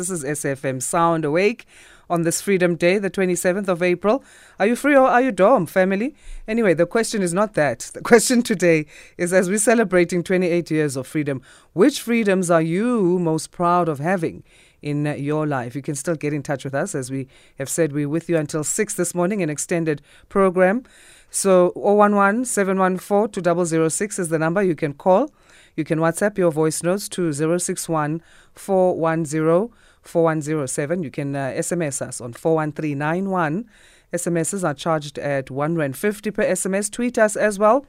This is SFM Sound Awake on this Freedom Day, the 27th of April. Are you free or are you dorm, family? Anyway, the question is not that. The question today is as we're celebrating 28 years of freedom, which freedoms are you most proud of having? in your life. You can still get in touch with us. As we have said, we're with you until 6 this morning, an extended program. So 011 714 2006 is the number you can call. You can WhatsApp your voice notes to 061 410 4107. You can uh, SMS us on 41391. SMSs are charged at 1 Rand 50 per SMS. Tweet us as well.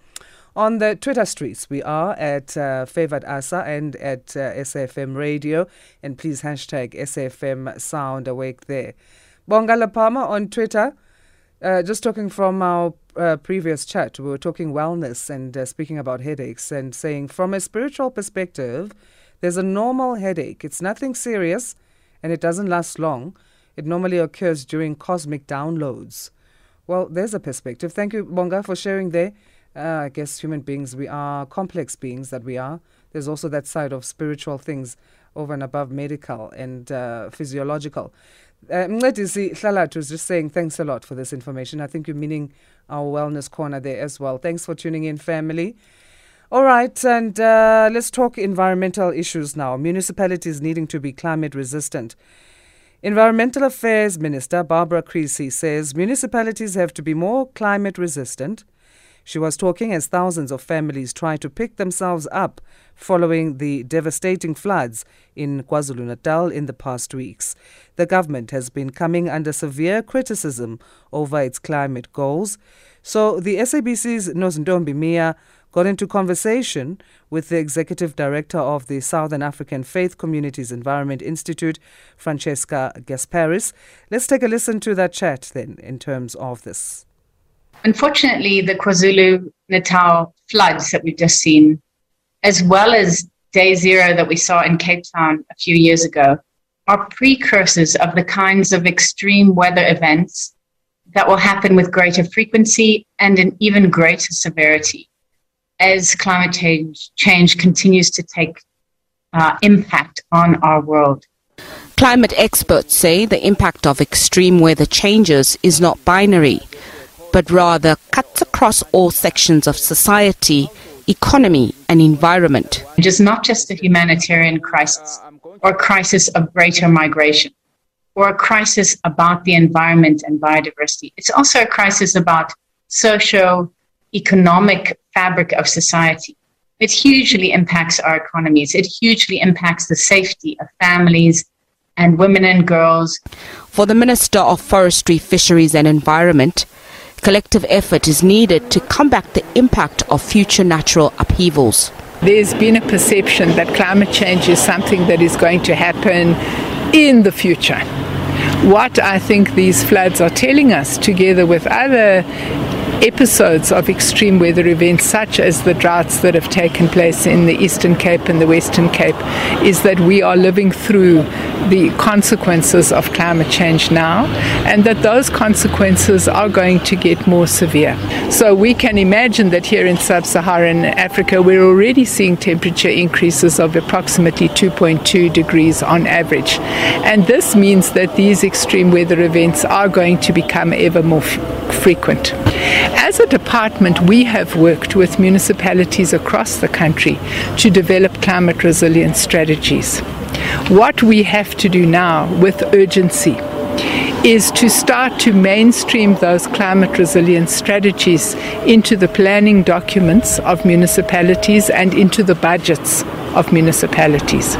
On the Twitter streets, we are at uh, Favored Asa and at uh, SFM Radio. And please hashtag SFM Sound Awake there. Bongala Palmer on Twitter. Uh, just talking from our uh, previous chat, we were talking wellness and uh, speaking about headaches and saying from a spiritual perspective, there's a normal headache. It's nothing serious and it doesn't last long. It normally occurs during cosmic downloads. Well, there's a perspective. Thank you, Bonga, for sharing there. Uh, I guess human beings, we are complex beings that we are. There's also that side of spiritual things over and above medical and uh, physiological. Uh, Mncedisi Hlalathu was just saying thanks a lot for this information. I think you're meaning our wellness corner there as well. Thanks for tuning in, family. All right, and uh, let's talk environmental issues now. Municipalities needing to be climate resistant. Environmental Affairs Minister Barbara Creecy says municipalities have to be more climate resistant. She was talking as thousands of families try to pick themselves up following the devastating floods in KwaZulu Natal in the past weeks. The government has been coming under severe criticism over its climate goals. So the SABC's Nozintombi Miya got into conversation with the executive director of the Southern African Faith Communities Environment Institute, Francesca Gasparis. Let's take a listen to that chat then in terms of this. Unfortunately, the KwaZulu Natal floods that we've just seen, as well as day zero that we saw in Cape Town a few years ago, are precursors of the kinds of extreme weather events that will happen with greater frequency and in even greater severity as climate change, change continues to take uh, impact on our world. Climate experts say the impact of extreme weather changes is not binary, but rather cuts across all sections of society, economy, and environment. It is not just a humanitarian crisis or a crisis of greater migration or a crisis about the environment and biodiversity. It's also a crisis about socio economic fabric of society. It hugely impacts our economies. It hugely impacts the safety of families and women and girls. For the Minister of Forestry, Fisheries and Environment, collective effort is needed to combat the impact of future natural upheavals. There's been a perception that climate change is something that is going to happen in the future. What I think these floods are telling us, together with other episodes of extreme weather events, such as the droughts that have taken place in the Eastern Cape and the Western Cape, is that we are living through the consequences of climate change now, and that those consequences are going to get more severe. So we can imagine that here in sub Saharan Africa, we're already seeing temperature increases of approximately 2.2 degrees on average. And this means that these extreme weather events are going to become ever more f- frequent. As a department, we have worked with municipalities across the country to develop climate resilience strategies. What we have to do now with urgency is to start to mainstream those climate resilience strategies into the planning documents of municipalities and into the budgets of municipalities.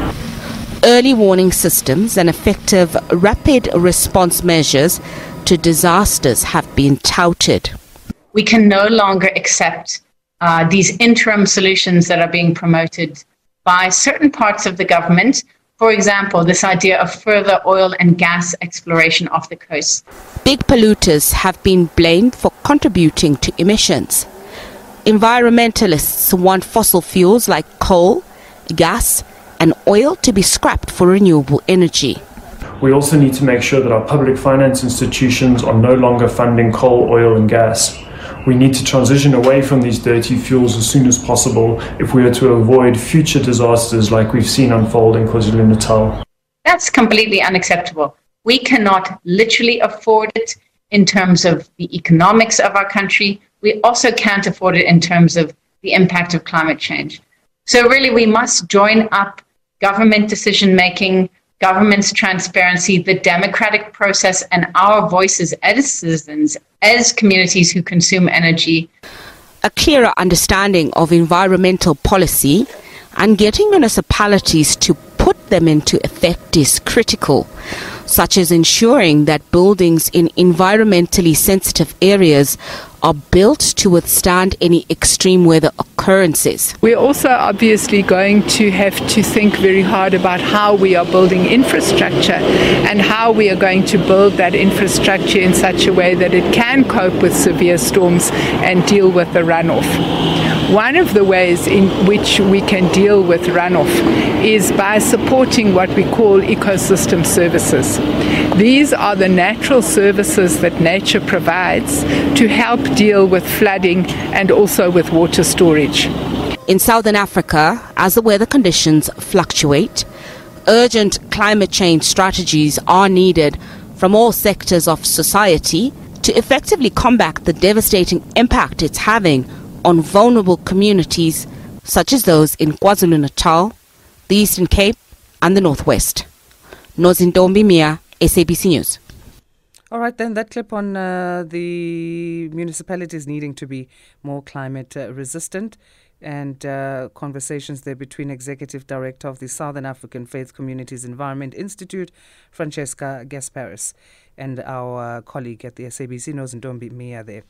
Early warning systems and effective rapid response measures to disasters have been touted we can no longer accept uh, these interim solutions that are being promoted by certain parts of the government. For example, this idea of further oil and gas exploration off the coast. Big polluters have been blamed for contributing to emissions. Environmentalists want fossil fuels like coal, gas, and oil to be scrapped for renewable energy. We also need to make sure that our public finance institutions are no longer funding coal, oil, and gas we need to transition away from these dirty fuels as soon as possible if we are to avoid future disasters like we've seen unfold in KwaZulu Natal. That's completely unacceptable. We cannot literally afford it in terms of the economics of our country. We also can't afford it in terms of the impact of climate change. So, really, we must join up government decision making, government's transparency, the democratic process, and our voices as citizens, as communities who consume energy. A clearer understanding of environmental policy and getting municipalities to put them into effect is critical, such as ensuring that buildings in environmentally sensitive areas are built to withstand any extreme weather occurrences. We're also obviously going to have to think very hard about how we are building infrastructure and how we are going to build that infrastructure in such a way that it can cope with severe storms and deal with the runoff. One of the ways in which we can deal with runoff is by supporting what we call ecosystem services. These are the natural services that nature provides to help deal with flooding and also with water storage. In southern Africa, as the weather conditions fluctuate, urgent climate change strategies are needed from all sectors of society to effectively combat the devastating impact it's having on vulnerable communities such as those in KwaZulu Natal, the Eastern Cape, and the Northwest. Nozintombi Miya, SABC News. All right, then that clip on uh, the municipalities needing to be more climate uh, resistant and uh, conversations there between Executive Director of the Southern African Faith Communities Environment Institute, Francesca Gasparis, and our colleague at the SABC, Nozintombi Miya there.